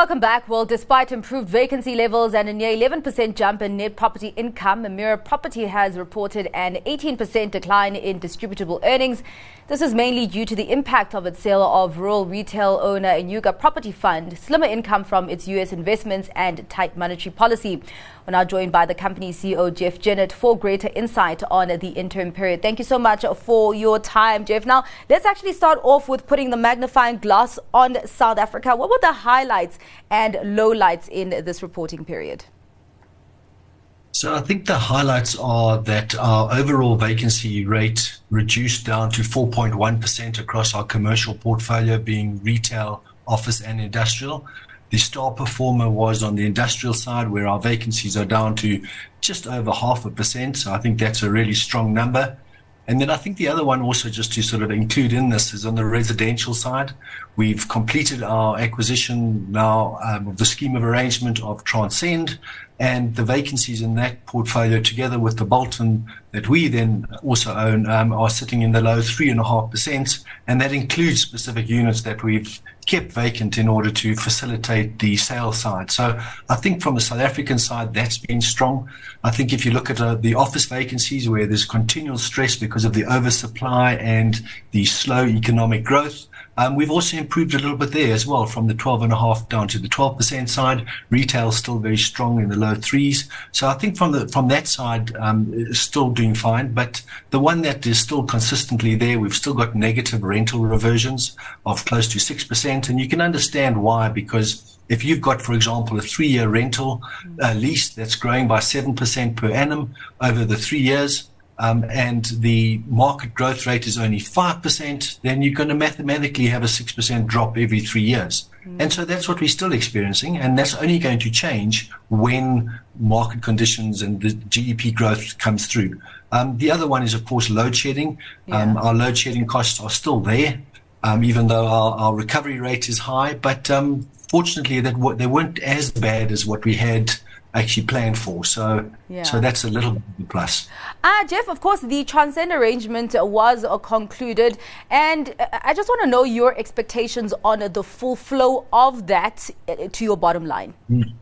Welcome back. Well, despite improved vacancy levels and a near 11% jump in net property income, Emira Property has reported an 18% decline in distributable earnings. This is mainly due to the impact of its sale of rural retail owner Enyuka Property Fund, slimmer income from its U.S. investments, and tight monetary policy. We're now joined by the company CEO, Geoff Jennett, for greater insight on the interim period. Thank you so much for your time, Geoff. Now, let's actually start off with putting the magnifying glass on South Africa. What were the highlights and lowlights in this reporting period? So I think the highlights are that our overall vacancy rate reduced down to 4.1% across our commercial portfolio, being retail, office, and industrial. The star performer was on the industrial side, where our vacancies are down to just over half a percent. So I think that's a really strong number. And then I think the other one also just to sort of include in this is on the residential side. We've completed our acquisition now um, of the scheme of arrangement of Transcend and the vacancies in that portfolio together with the Bolton that we then also own um, are sitting in the low three and a half percent. And that includes specific units that we've kept vacant in order to facilitate the sale side. So I think from the South African side, that's been strong. I think if you look at uh, the office vacancies where there's continual stress because of the oversupply and the slow economic growth, um, we've also improved a little bit there as well, from the 12.5 down to the 12% side. Retail still very strong in the low threes. So I think from the from that side, um, still doing fine. But the one that is still consistently there, we've still got negative rental reversions of close to six percent, and you can understand why because if you've got, for example, a three-year rental uh, lease that's growing by 7% per annum over the three years, um, and the market growth rate is only 5%, then you're going to mathematically have a 6% drop every three years. Mm. And so that's what we're still experiencing. And that's only going to change when market conditions and the GDP growth comes through. Um, the other one is, of course, load shedding. Yeah. Um, our load shedding costs are still there, um, even though our, our, recovery rate is high. But um, fortunately, that w- they weren't as bad as what we had actually planned for. So, yeah. so that's a little bit of a plus. Uh, Geoff, of course, the Transcend arrangement was uh, concluded, and uh, I just want to know your expectations on uh, the full flow of that uh, to your bottom line. Mm.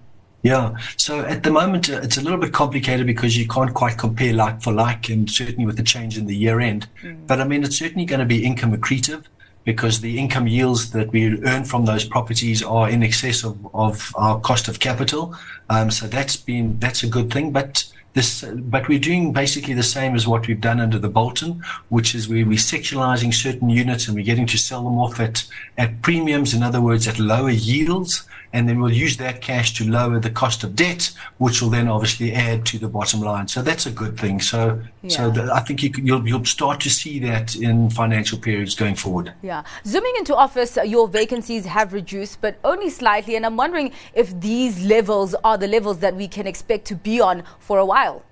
Yeah, so at the moment uh, it's a little bit complicated because you can't quite compare like for like, and certainly with the change in the year end. Mm. But I mean, it's certainly going to be income accretive because the income yields that we earn from those properties are in excess of, of our cost of capital. Um, so that's been that's a good thing. But this, but we're doing basically the same as what we've done under the Bolton, which is we're sectionalizing certain units and we're getting to sell them off at, at premiums, in other words, at lower yields and then we'll use that cash to lower the cost of debt, which will then obviously add to the bottom line. So that's a good thing. So, yeah. so the, I think you can, you'll you'll start to see that in financial periods going forward. Yeah, zooming into office, your vacancies have reduced, but only slightly. And I'm wondering if these levels are the levels that we can expect to be on for a while.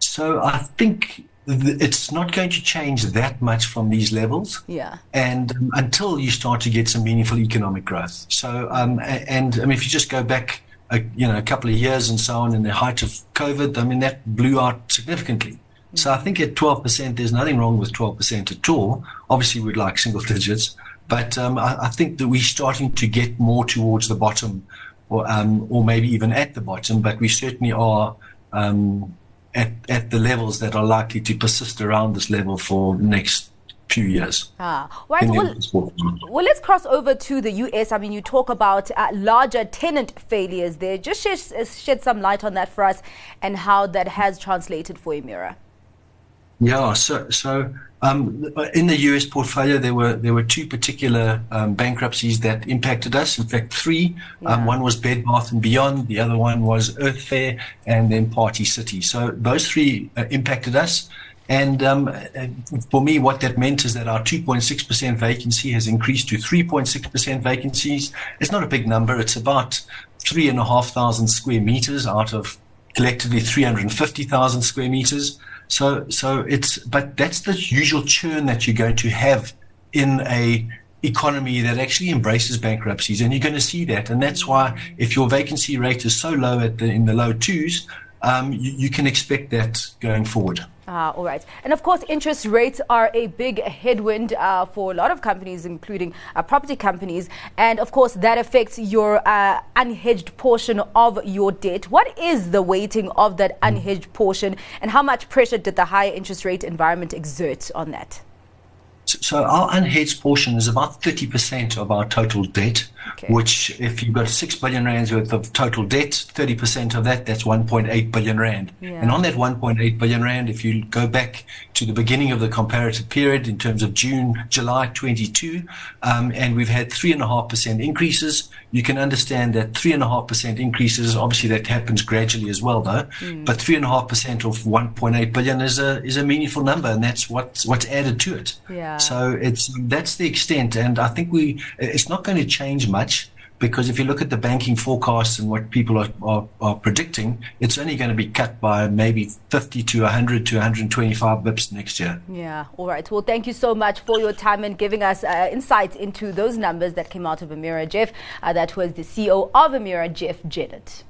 So I think it's not going to change that much from these levels. Yeah. And um, until you start to get some meaningful economic growth. So, um, and I mean, if you just go back, a, you know, a couple of years and so on in the height of COVID, I mean, that blew out significantly. Mm-hmm. So I think at 12%, there's nothing wrong with 12% at all. Obviously, we'd like single digits, but um, I, I, think that we're starting to get more towards the bottom or, um, or maybe even at the bottom, but we certainly are, um, at, at the levels that are likely to persist around this level for the next few years. Ah, right. Well, well, let's cross over to the US. I mean, you talk about uh, larger tenant failures there. Just shed, shed some light on that for us and how that has translated for Emira. Yeah, so so um, in the US portfolio, there were there were two particular um, bankruptcies that impacted us. In fact, three. Um, yeah. Um, one was Bed Bath and Beyond. The other one was Earth Fare, and then Party City. So those three uh, impacted us. And um, for me, what that meant is that our 2.6% vacancy has increased to 3.6% vacancies. It's not a big number. It's about three and a half thousand square meters out of collectively 350,000 square meters. So, so it's, but that's the usual churn that you're going to have in a economy that actually embraces bankruptcies. And you're going to see that. And that's why if your vacancy rate is so low at the, in the low twos, um, you, you, can expect that going forward. Ah, all right. And of course, interest rates are a big headwind uh, for a lot of companies, including uh, property companies. And of course, that affects your uh, unhedged portion of your debt. What is the weighting of that unhedged portion, and how much pressure did the higher interest rate environment exert on that? So our unhedged portion is about 30% of our total debt, okay. which if you've got 6 billion rands worth of total debt, 30% of that, that's 1.8 billion rand. Yeah. And on that 1.8 billion rand, if you go back to the beginning of the comparative period in terms of June, July 22, um, and we've had 3.5% increases, you can understand that 3.5% increases, obviously that happens gradually as well though, mm. but 3.5% of 1.8 billion is a, is a meaningful number and that's what's, what's added to it. Yeah. So it's that's the extent, and I think we it's not going to change much because if you look at the banking forecasts and what people are, are, are, predicting, it's only going to be cut by maybe 50 to 100 to 125 bips next year. Yeah, all right. Well, thank you so much for your time and giving us uh, insights into those numbers that came out of Emira Geoff. Uh, that was the CEO of Emira, Geoff Jennett.